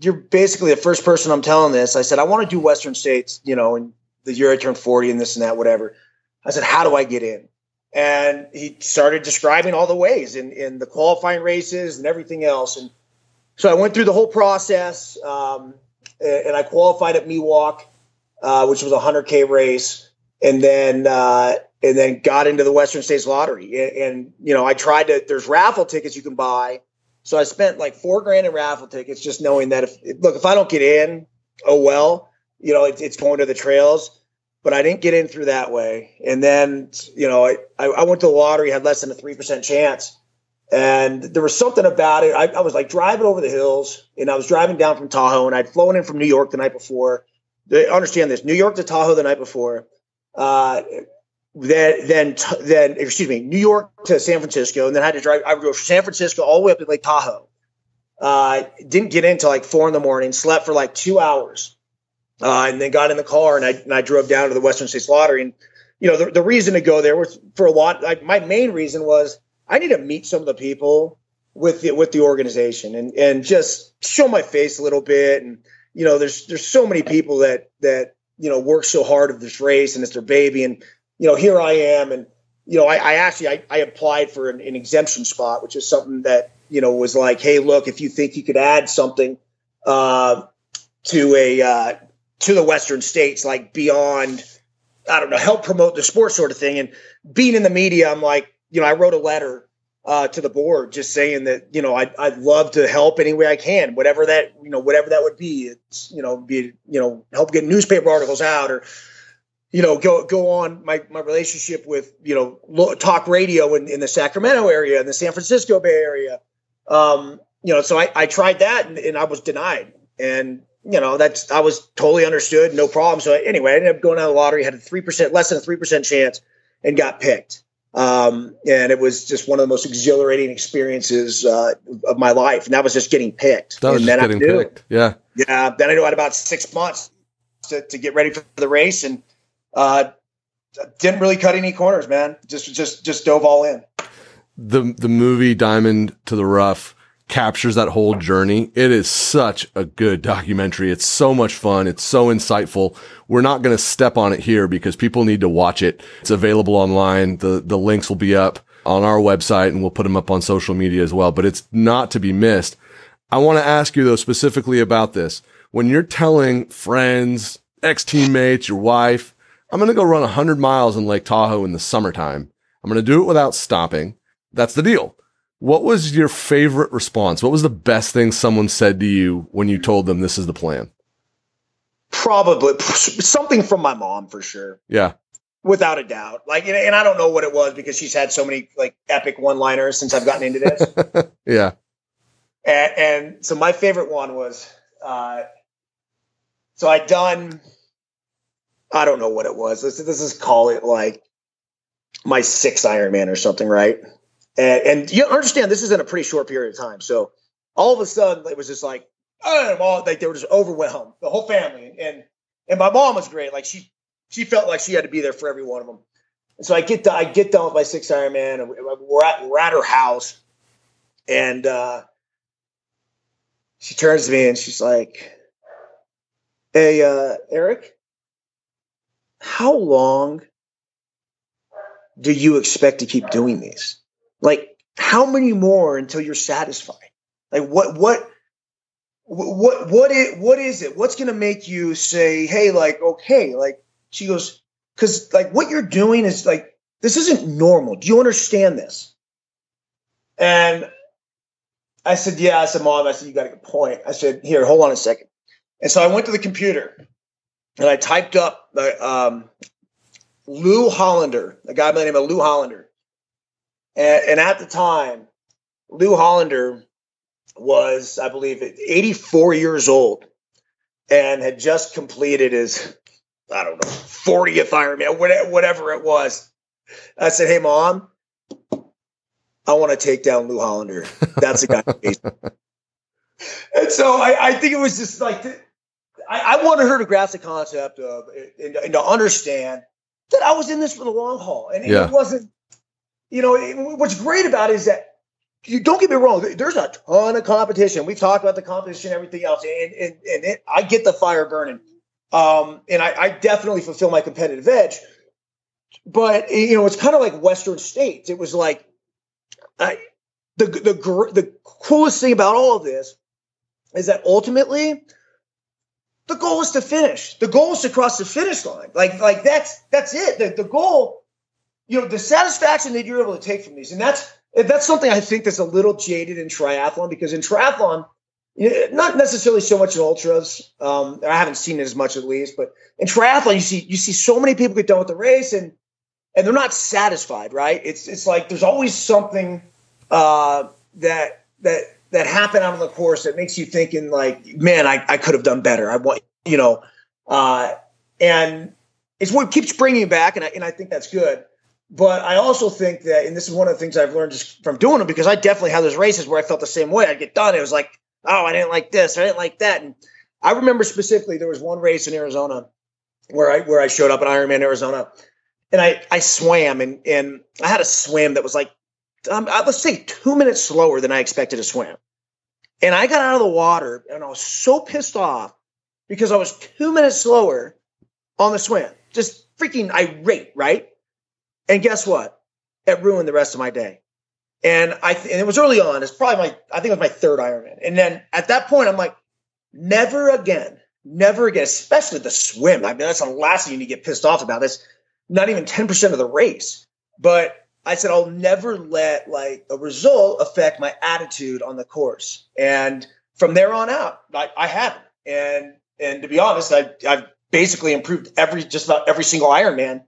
you're basically the first person I'm telling this. I said, I want to do Western States, you know, and the year I turned 40 and this and that, whatever. I said, how do I get in? And he started describing all the ways in, in the qualifying races and everything else. And so I went through the whole process, um, and I qualified at Miwok, uh, which was a hundred k race, and then uh, and then got into the Western States Lottery. And, and, you know, I tried to. There's raffle tickets you can buy, so I spent like four grand in raffle tickets, just knowing that if look if I don't get in, oh well, you know, it, it's going to the trails but I didn't get in through that way. And then, you know, I, I went to the lottery, had less than a 3% chance. And there was something about it. I, I, was like driving over the hills and I was driving down from Tahoe and I'd flown in from New York the night before. They understand this New York to Tahoe the night before. Uh, then, then, then, excuse me, New York to San Francisco. And then I had to drive, I would go from San Francisco all the way up to Lake Tahoe. Uh, didn't get in until like four in the morning, slept for like two hours uh, and then got in the car and I, and I drove down to the Western States Lottery. And, you know, the, the reason to go there was for a lot, like my main reason was I need to meet some of the people with the, with the organization and, and just show my face a little bit. And, you know, there's, there's so many people that, that, you know, work so hard of this race and it's their baby. And, you know, here I am. And, you know, I, I actually, I, I applied for an, an exemption spot, which is something that, you know, was like, Hey, look, if you think you could add something, uh, to a, uh, to the Western states, like beyond, I don't know, help promote the sport sort of thing. And being in the media, I'm like, you know, I wrote a letter uh, to the board just saying that, you know, I'd, I'd love to help any way I can, whatever that, you know, whatever that would be. It's, you know, be, you know, help get newspaper articles out or, you know, go go on my my relationship with you know talk radio in, in the Sacramento area, in the San Francisco Bay Area. Um, you know, so I, I tried that and, and I was denied. And you know, that's I was totally understood, no problem. So anyway, I ended up going out of the lottery, had a three percent, less than a three percent chance, and got picked. Um, and it was just one of the most exhilarating experiences uh, of my life. And that was just getting picked. That was and then getting knew, picked. Yeah, yeah. Then I knew I had about six months to, to get ready for the race, and uh, didn't really cut any corners, man. Just just just dove all in. The the movie Diamond to the Rough captures that whole journey. It is such a good documentary. It's so much fun. It's so insightful. We're not going to step on it here because people need to watch it. It's available online. The, the links will be up on our website and we'll put them up on social media as well, but it's not to be missed. I want to ask you though specifically about this. When you're telling friends, ex teammates, your wife, I'm going to go run 100 miles in Lake Tahoe in the summertime. I'm going to do it without stopping. That's the deal. What was your favorite response? What was the best thing someone said to you when you told them this is the plan? Probably something from my mom for sure. Yeah. Without a doubt. Like, and I don't know what it was because she's had so many like epic one liners since I've gotten into this. yeah. And, and, so my favorite one was, uh, so I'd done, I don't know what it was. Let's, let's call it like my sixth Ironman or something, right? And, and you understand this is in a pretty short period of time. So all of a sudden it was just like, oh, like they were just overwhelmed, the whole family. And and my mom was great. Like she she felt like she had to be there for every one of them. And so I get to, I get done with my six Ironman, and we're at we're at her house, and uh, she turns to me and she's like, "Hey, uh, Eric, how long do you expect to keep doing these?" Like, how many more until you're satisfied? Like, what, what, what, what is, what is it? What's going to make you say, Hey, like, okay, like she goes, cause like what you're doing is like, this isn't normal. Do you understand this? And I said, yeah. I said, mom, I said, you got a good point. I said, here, hold on a second. And so I went to the computer and I typed up the, um, Lew Hollander, a guy by the name of Lew Hollander. And, and at the time, Lew Hollander was, I believe, 84 years old and had just completed his, I don't know, 40th Ironman, whatever it was. I said, Hey, mom, I want to take down Lew Hollander. That's a guy. and so I, I, think it was just like, I, I, wanted her to grasp the concept of and, and, to understand that I was in this for the long haul. And yeah. it wasn't you know, what's great about it is that you don't get me wrong. There's a ton of competition. We've talked about the competition, everything else, and and, and it, I get the fire burning, um, and I, I, definitely fulfill my competitive edge. but you know, it's kind of like Western states. It was like I, the the the coolest thing about all of this is that ultimately the goal is to finish. The goal is to cross the finish line. Like like that's that's it. The, the goal, you know, the satisfaction that you're able to take from these, and that's that's something I think that's a little jaded in triathlon because in triathlon, not necessarily so much in ultras. Um, I haven't seen it as much at least, but in triathlon, you see you see so many people get done with the race and and they're not satisfied. Right? It's it's like there's always something uh, that that that happened out on the course that makes you thinking like, man, I, I could have done better. I want you know, uh, and it's what keeps bringing you back, and I and I think that's good. But I also think that, and this is one of the things I've learned just from doing them, because I definitely had those races where I felt the same way. I'd get done, it was like, oh, I didn't like this, I didn't like that, and I remember specifically there was one race in Arizona where I where I showed up in Ironman Arizona, and I I swam, and and I had a swim that was like, um, let's say two minutes slower than I expected to swim, and I got out of the water, and I was so pissed off because I was two minutes slower on the swim, just freaking irate, right? And guess what? It ruined the rest of my day. And I and it was early on. It's probably my I think it was my third Ironman. And then at that point, I'm like, never again, never again. Especially the swim. I mean, that's the last thing you need to get pissed off about. That's not even ten percent of the race. But I said I'll never let like a result affect my attitude on the course. And from there on out, I, I haven't. And and to be honest, I, I've basically improved every just about every single Ironman.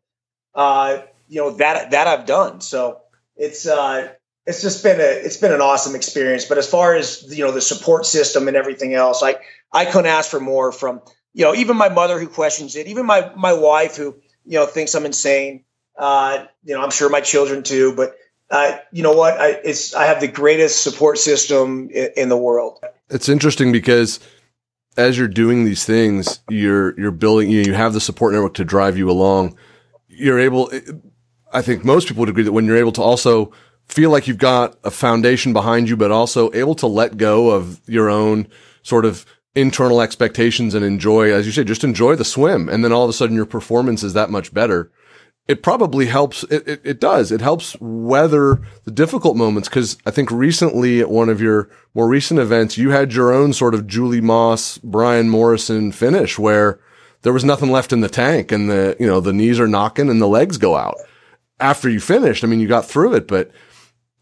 Uh, you know that that I've done. So it's uh, it's just been a it's been an awesome experience. But as far as you know the support system and everything else, I I couldn't ask for more from you know even my mother who questions it, even my my wife who you know thinks I'm insane. Uh, you know I'm sure my children too, but uh, you know what? I it's I have the greatest support system in, in the world. It's interesting because as you're doing these things, you're you're building. You, know, you have the support network to drive you along. You're able I think most people would agree that when you're able to also feel like you've got a foundation behind you, but also able to let go of your own sort of internal expectations and enjoy, as you say, just enjoy the swim. And then all of a sudden your performance is that much better. It probably helps. It, it, it does. It helps weather the difficult moments. Cause I think recently at one of your more recent events, you had your own sort of Julie Moss, Brian Morrison finish where there was nothing left in the tank and the, you know, the knees are knocking and the legs go out after you finished. I mean, you got through it, but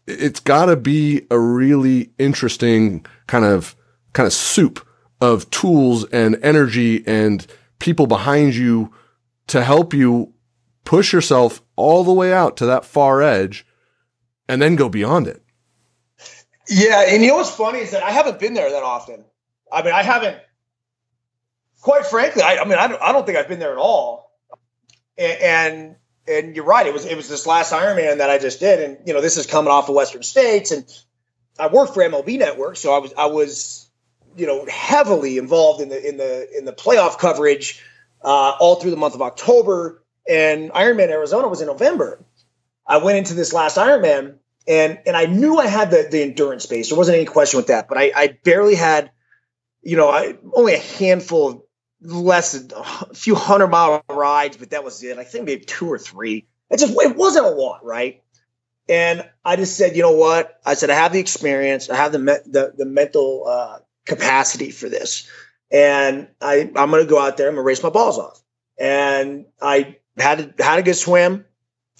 it's got to be a really interesting kind of kind of soup of tools and energy and people behind you to help you push yourself all the way out to that far edge and then go beyond it. Yeah, and you know what's funny is that I haven't been there that often. I mean, I haven't. Quite frankly, I, I mean, I don't, I don't think I've been there at all. And, and and you're right. It was it was this last Ironman that I just did, and you know this is coming off of Western States, and I worked for MLB Network, so I was I was you know heavily involved in the in the in the playoff coverage uh, all through the month of October, and Ironman Arizona was in November. I went into this last Ironman, and and I knew I had the the endurance base. There wasn't any question with that, but I, I barely had, you know, I only a handful of less a few hundred mile rides, but that was it. I think maybe two or three. It just it wasn't a lot, right? And I just said, you know what? I said I have the experience, I have the me- the, the mental uh, capacity for this, and I I'm going to go out there. I'm going to race my balls off. And I had had a good swim,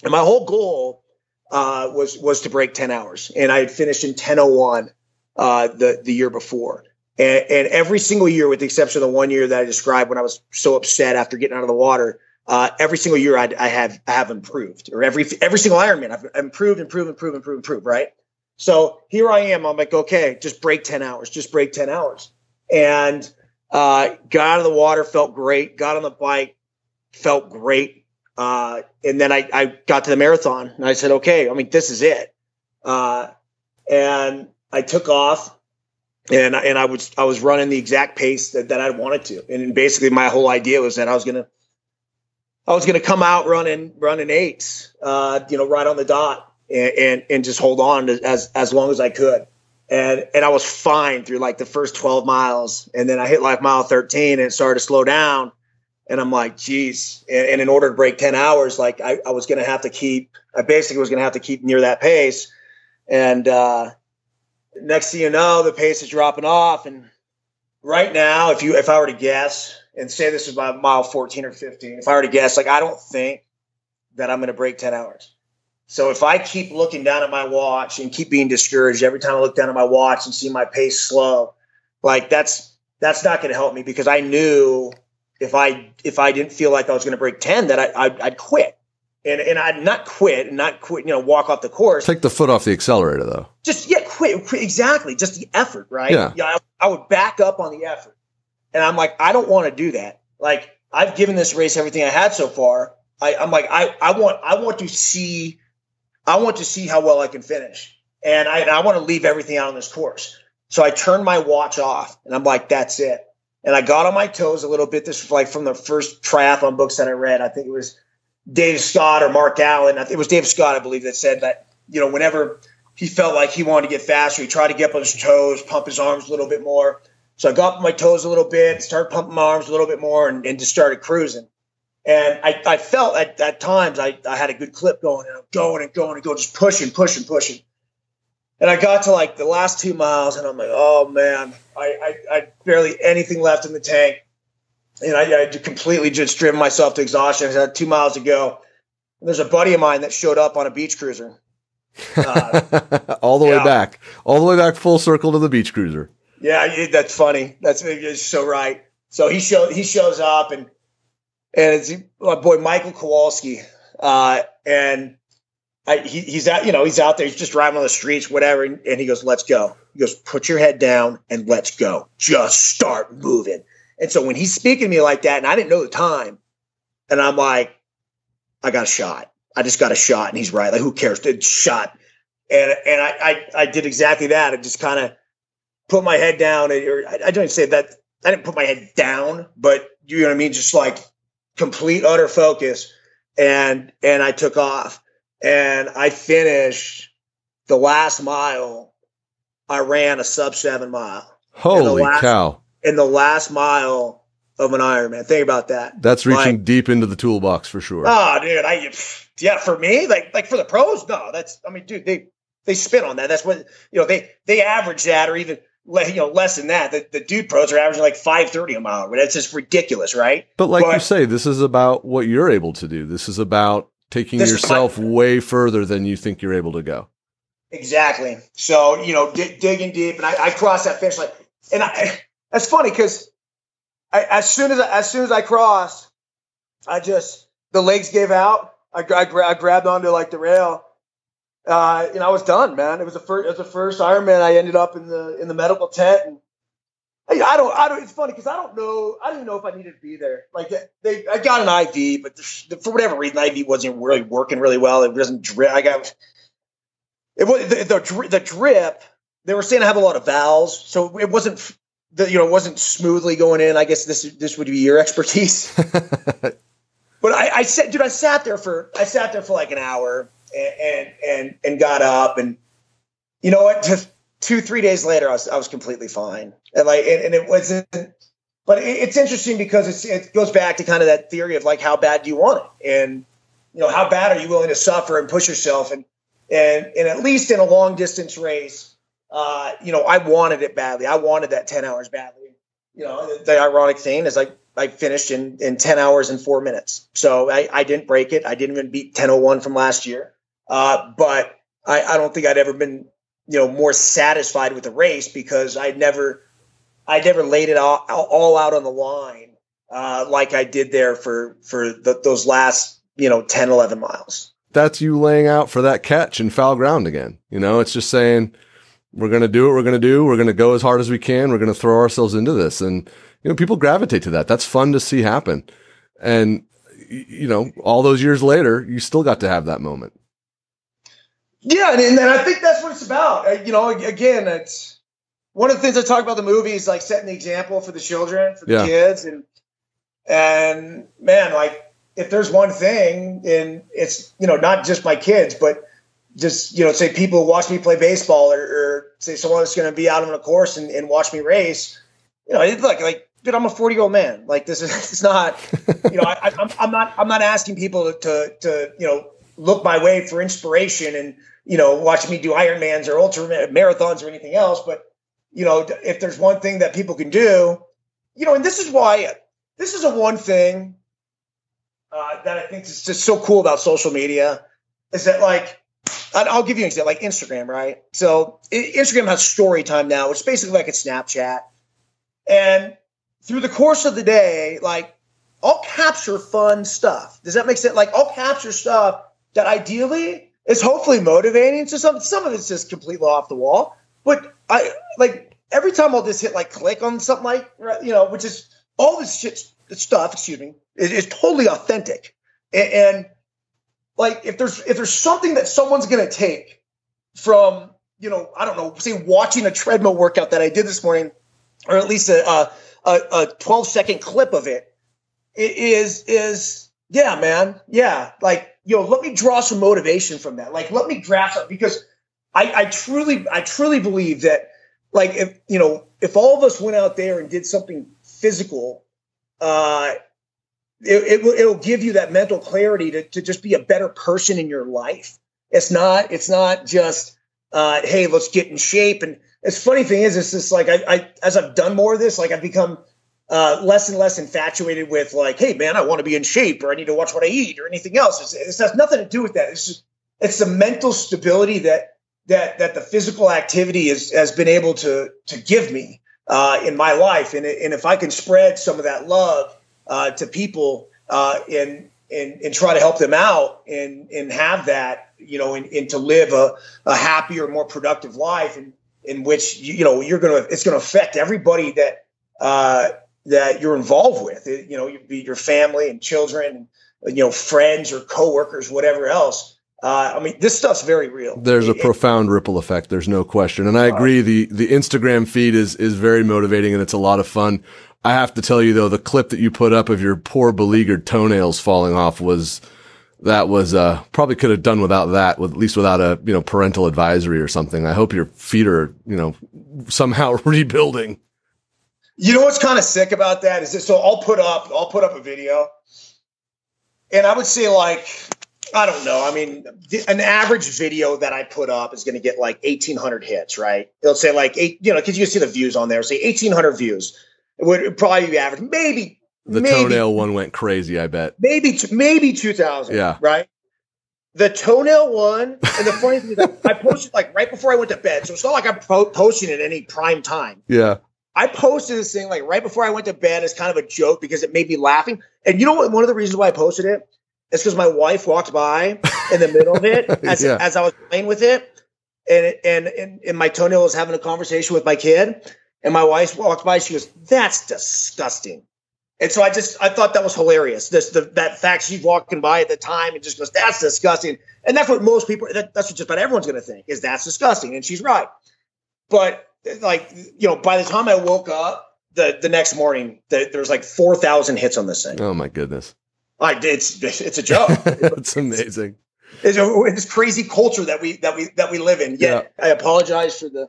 and my whole goal uh, was was to break ten hours, and I had finished in ten oh one uh, the the year before. And, and, every single year, with the exception of the one year that I described when I was so upset after getting out of the water, uh, every single year I, I, have I have improved, or every every single Ironman I've improved, improved, improved, improved, improved. Right. So here I am. I'm like, okay, just break ten hours, just break ten hours, and uh, got out of the water, felt great. Got on the bike, felt great. Uh, and then I, I got to the marathon, and I said, okay, I mean, this is it. Uh, and I took off and and I was I was running the exact pace that, that I wanted to, and basically my whole idea was that I was gonna I was gonna come out running running eights, uh, you know, right on the dot, and and, and just hold on to, as as long as I could, and and I was fine through like the first twelve miles, and then I hit like mile thirteen and it started to slow down, And I'm like, geez. And, and in order to break 10 hours, like I, I was to have to keep, I basically was to have to keep near that pace. And uh, next thing you know, the pace is dropping off. And right now, if you, if I were to guess and say this is about mile 14 or 15, if I were to guess, like I don't think that I'm going to break 10 hours. So if I keep looking down at my watch and keep being discouraged every time I look down at my watch and see my pace slow, like that's that's not going to help me because I knew if I if I didn't feel like I was going to break 10 that I, I'd, I'd quit. And, and I'd not quit and not quit, you know, walk off the course. Take the foot off the accelerator, though. Just yeah, quit, quit exactly. Just the effort, right? Yeah. yeah I, I would back up on the effort, and I'm like, I don't want to do that. Like I've given this race everything I had so far. I, I'm like, I, I want I want to see I want to see how well I can finish. And I, I want to leave everything out on this course. So I turned my watch off and I'm like, that's it. And I got on my toes a little bit. This was like from the first triathlon books that I read. I think it was Dave Scott or Mark Allen. It was Dave Scott, I believe, that said that, you know, whenever he felt like he wanted to get faster, he tried to get up on his toes, pump his arms a little bit more. So I got up on my toes a little bit, started pumping my arms a little bit more, and, and just started cruising. And I, I felt at, at times I, I had a good clip going and I'm going and going and going, just pushing, pushing, pushing. And I got to like the last two miles and I'm like, oh man, I, I, I barely anything left in the tank. And I, I completely just driven myself to exhaustion. I had two miles to go. And there's a buddy of mine that showed up on a beach cruiser. Uh, all the yeah. way back, all the way back full circle to the beach cruiser. Yeah, that's funny. That's so right. So he show he shows up and and it's my boy Michael Kowalski, uh, and I, he, he's out. You know, he's out there. He's just driving on the streets, whatever. And, and he goes, "Let's go." He goes, "Put your head down and let's go. Just start moving." And so when he's speaking to me like that, and I didn't know the time, and I'm like, "I got a shot. I just got a shot." And he's right. Like, who cares? Did shot. And and I, I I did exactly that. I just kind of put my head down. Or I, I don't even say that. I didn't put my head down, but you know what I mean. Just like complete utter focus and and I took off and I finished the last mile I ran a sub 7 mile Holy last- cow. In the last mile of an Ironman think about that That's reaching Like- deep into the toolbox for sure. oh dude I yeah for me like like for the pros no that's I mean dude they they spin on that that's what you know they they average that or even you know less than that the, the dude pros are averaging like 530 a mile but that's just ridiculous right but like you say, this is about what you're able to do. This is about taking yourself my- way further than you think you're able to go. Exactly. So you know, dig, digging deep, and I, I crossed that finish line, and I, that's funny because as soon as as soon as I crossed, I just the legs gave out. I, I, gra- I grabbed onto like the rail, uh, and I was done, man. It was the first. It was the first Ironman. I ended up in the in the medical tent, and I, I don't. I don't. It's funny because I don't know. I didn't know if I needed to be there. Like they, I got an IV, but the, for whatever reason, IV wasn't really working really well. It wasn't drip. I got it was the, the the drip. They were saying I have a lot of valves, so it wasn't the, you know it wasn't smoothly going in. I guess this this would be your expertise. but I, I said, dude, I sat there for I sat there for like an hour and and and, and got up and you know what? Just two three days later, I was I was completely fine and like and, and it wasn't. But it, it's interesting because it's, it goes back to kind of that theory of like how bad do you want it and you know how bad are you willing to suffer and push yourself and and and at least in a long distance race, uh, you know, I wanted it badly. I wanted that ten hours badly. You know, the, ironic thing is like I finished in in ten hours and four minutes, so I, I didn't break it. I didn't even beat ten oh one from last year, uh, but I, I don't think I'd ever been you know more satisfied with the race because I'd never I never laid it all, all out on the line uh, like I did there for for the, those last you know 10 11 miles. That's you laying out for that catch in foul ground again. You know, it's just saying we're going to do what we're going to do. We're going to go as hard as we can. We're going to throw ourselves into this. And, you know, people gravitate to that. That's fun to see happen. And, you know, all those years later, you still got to have that moment. Yeah, and, and I think that's what it's about. Uh, you know, again, it's one of the things I talk about the movie is like setting the example for the children, for the Yeah. kids, and and man, like if there's one thing, and it's you know not just my kids, but just you know say people watch me play baseball, or, or say someone that's going to be out on a course and, and watch me race. You know, it's like like but I'm a 40 year old man. Like this is it's not, you know, I, I'm I'm not I'm not asking people to to you know look my way for inspiration and you know watch me do Ironmans or ultra marathons or anything else. But you know, if there's one thing that people can do, you know, and this is why this is a one thing uh, that I think is just so cool about social media is that like I'll give you an example, like Instagram, right? So Instagram has story time now, which is basically like a Snapchat. And through the course of the day, like I'll capture fun stuff. Does that make sense? Like I'll capture stuff that ideally is hopefully motivating. So some some of it's just completely off the wall. But I like every time I'll just hit like click on something like you know, which is all this shit stuff, excuse me, is, is totally authentic. And, and like if there's if there's something that someone's gonna take from, you know, I don't know, say watching a treadmill workout that I did this morning, or at least a a, a 12 second clip of it, it is is yeah, man, yeah, like yo, let me draw some motivation from that. Like let me grasp it because I, I truly I truly believe that like if you know if all of us went out there and did something physical, uh, it, it will it'll give you that mental clarity to, to just be a better person in your life. It's not it's not just uh, hey let's get in shape. And it's funny thing is it's just like I, I as I've done more of this like I've become uh, less and less infatuated with like hey man I want to be in shape or I need to watch what I eat or anything else. It's, it has nothing to do with that. It's just it's the mental stability that that that the physical activity is, has been able to to give me uh, in my life, and and if I can spread some of that love uh, to people uh, and and and try to help them out and and have that you know and, and to live a, a happier, more productive life, and in, in which you know you're gonna it's gonna affect everybody that uh, that you're involved with. It, you know, be your family and children, and, you know, friends or coworkers, whatever else. Uh, I mean, this stuff's very real. There's a it, profound ripple effect. There's no question, and I agree. the The Instagram feed is is very motivating, and it's a lot of fun. I have to tell you though, the clip that you put up of your poor beleaguered toenails falling off was that was uh, probably could have done without that, with, at least without a you know parental advisory or something. I hope your feet are you know somehow rebuilding. You know what's kind of sick about that is that so I'll put up I'll put up a video, and I would say like I don't know. I mean, an average video that I put up is going to get like 1,800 hits, right? It'll say like eight, you know, because you can see the views on there. Say 1,800 views. It would probably be average. Maybe the maybe, toenail one went crazy. I bet. Maybe maybe 2,000. Yeah. Right. The toenail one, and the funny thing is, I posted like right before I went to bed, so it's not like I'm po- posting at any prime time. Yeah. I posted this thing like right before I went to bed as kind of a joke because it made me laughing. And you know what? One of the reasons why I posted it's because my wife walked by in the middle of it as, yeah. as I was playing with it, and, and and and my toenail was having a conversation with my kid, and my wife walked by. She goes, "That's disgusting." And so I just I thought that was hilarious. This the that fact she's walking by at the time and just goes, "That's disgusting." And that's what most people. That, that's what just about everyone's going to think is that's disgusting, and she's right. But like you know, by the time I woke up the the next morning, the, there was like four thousand hits on this thing. Oh my goodness! I it's it's a joke. it's amazing. It's, a, it's crazy culture that we that we that we live in. Yet yeah. I apologize for the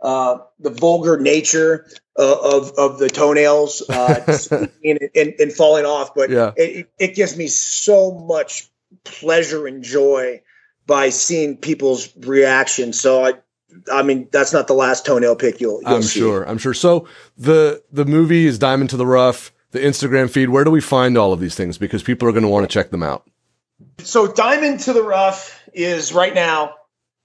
uh, the vulgar nature uh, of of the toenails uh, and, and, and, falling off, but yeah. it, it gives me so much pleasure and joy by seeing people's reaction. So I I mean, that's not the last toenail pick you'll. you'll I'm see. sure. I'm sure. So the the movie is Diamond to the Rough the Instagram feed. Where do we find all of these things? Because people are going to want to check them out. So, Diamond to the Rough is right now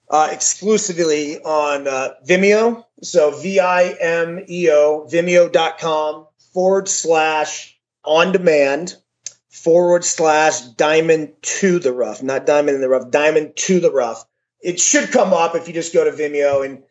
uh, exclusively on uh, Vimeo. So, V I M E O, vimeo.com forward slash on demand forward slash diamond to the rough, not diamond in the rough, diamond to the rough. It should come up if you just go to Vimeo and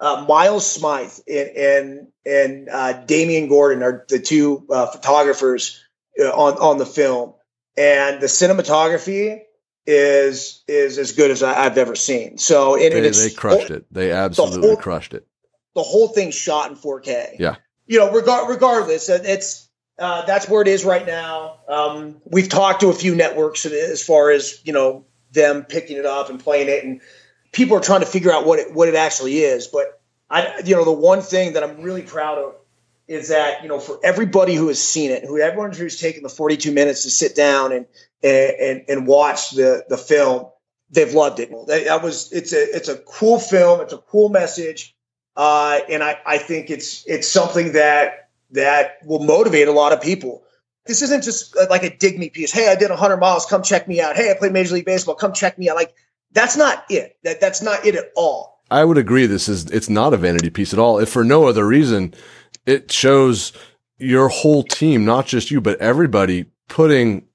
uh, Miles Smythe and and, and uh, Damian Gordon are the two uh, photographers uh, on on the film, and the cinematography is is as good as I, have ever seen. So it, they, they crushed it. They absolutely the whole, crushed it. The whole thing shot in 4K. Yeah. You know, regard regardless, it's uh, that's where it is right now. Um, we've talked to a few networks as far as you know them picking it up and playing it and people are trying to figure out what it what it actually is. But I, you know, the one thing that I'm really proud of is that you know for everybody who has seen it, who everyone who's taken the 42 minutes to sit down and and and watch the the film, they've loved it. That was it's a it's a cool film. It's a cool message, uh, and I I think it's it's something that that will motivate a lot of people. This isn't just like a dig me piece. Hey, I did 100 miles. Come check me out. Hey, I played Major League Baseball. Come check me out. Like that's not it. That that's not it at all. I would agree. This is it's not a vanity piece at all. If for no other reason, it shows your whole team, not just you, but everybody putting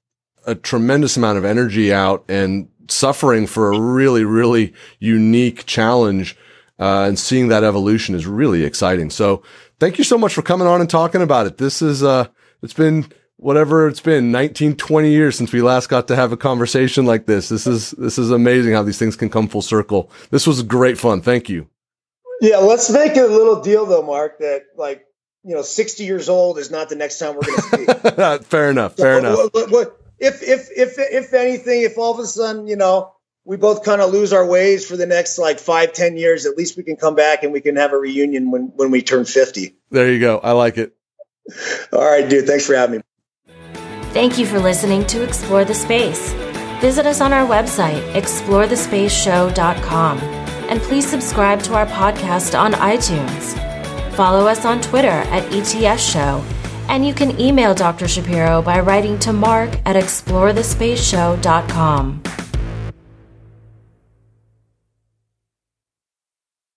a tremendous amount of energy out and suffering for a really, really unique challenge. Uh, and seeing that evolution is really exciting. So thank you so much for coming on and talking about it. This is, uh, it's been whatever it's been 19, 20 years since we last got to have a conversation like this. This is, this is amazing how these things can come full circle. This was great fun. Thank you. Yeah. Let's make a little deal though, Mark, that like, you know, 60 years old is not the next time we're going to speak. fair enough. Fair so, enough. What, what, if if if if anything, if all of a sudden you know we both kind of lose our ways for the next like five ten years, at least we can come back and we can have a reunion when when we turn fifty. There you go. I like it. All right, dude. Thanks for having me. Thank you for listening to Explore the Space. Visit us on our website, explorethespaceshow.com, and please subscribe to our podcast on iTunes. Follow us on Twitter at ETS Show and you can email Dr. Shapiro by writing to mark at explorethespaceshow.com.